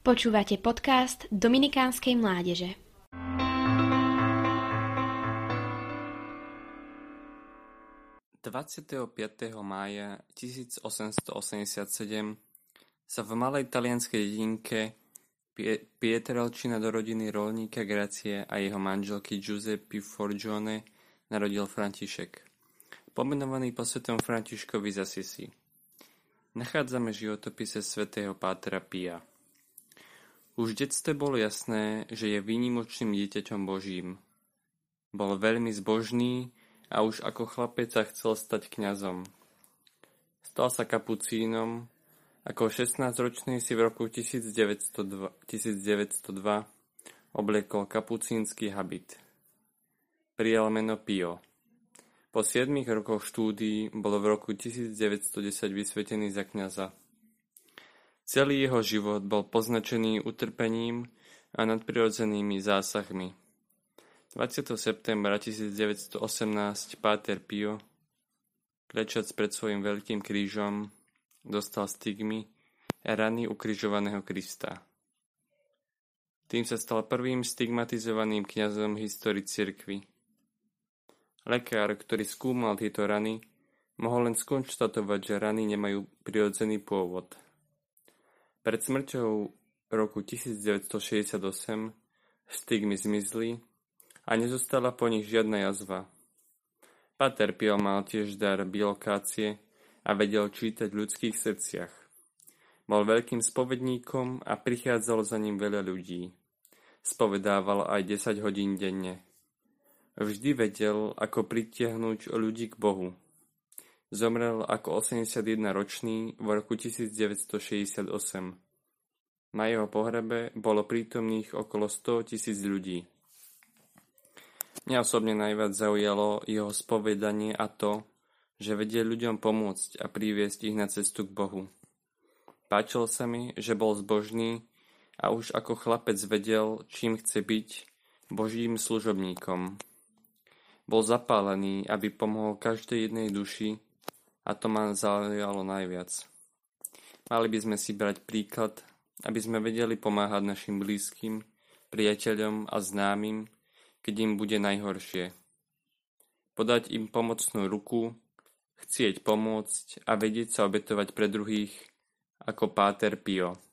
Počúvate podcast Dominikánskej mládeže. Dvadsiateho mája 1887 sa v malej talianskej dedinke Pietrelcina do rodiny roľníka Gracie a jeho manželky Giuseppe Forgione narodil František, pomenovaný po svetom Františkovi z Assisi. Nachádzame životopise svätého Pátra Pia. Už v detstve bolo jasné, že je výnimočným dieťaťom Božím. Bol veľmi zbožný a už ako chlapec sa chcel stať kňazom. Stal sa kapucínom, ako 16-ročný si v roku 1902, 1902 obliekol kapucínsky habit. Prijal meno Pio. Po 7 rokoch štúdií bol v roku 1910 vysvetený za kňaza. Celý jeho život bol poznačený utrpením a nadprirodzenými zásahmi. 20. septembra 1918 Páter Pio, klečac pred svojim veľkým krížom, dostal stigmy a rany ukrižovaného Krista. Tým sa stal prvým stigmatizovaným kňazom histórii cirkvy. Lekár, ktorý skúmal tieto rany, mohol len skonštatovať, že rany nemajú prirodzený pôvod – pred smrťou roku 1968 stigmy zmizli a nezostala po nich žiadna jazva. Pater Pio mal tiež dar bilokácie a vedel čítať v ľudských srdciach. Bol veľkým spovedníkom a prichádzalo za ním veľa ľudí. Spovedával aj 10 hodín denne. Vždy vedel, ako pritiahnuť ľudí k Bohu. Zomrel ako 81-ročný v roku 1968. Na jeho pohrebe bolo prítomných okolo 100 tisíc ľudí. Mňa osobne najviac zaujalo jeho spovedanie a to, že vedie ľuďom pomôcť a priviesť ich na cestu k Bohu. Páčilo sa mi, že bol zbožný a už ako chlapec vedel, čím chce byť Božím služobníkom. Bol zapálený, aby pomohol každej jednej duši a to ma zaujalo najviac. Mali by sme si brať príklad, aby sme vedeli pomáhať našim blízkym, priateľom a známym, keď im bude najhoršie. Podať im pomocnú ruku, chcieť pomôcť a vedieť sa obetovať pre druhých ako Páter Pio.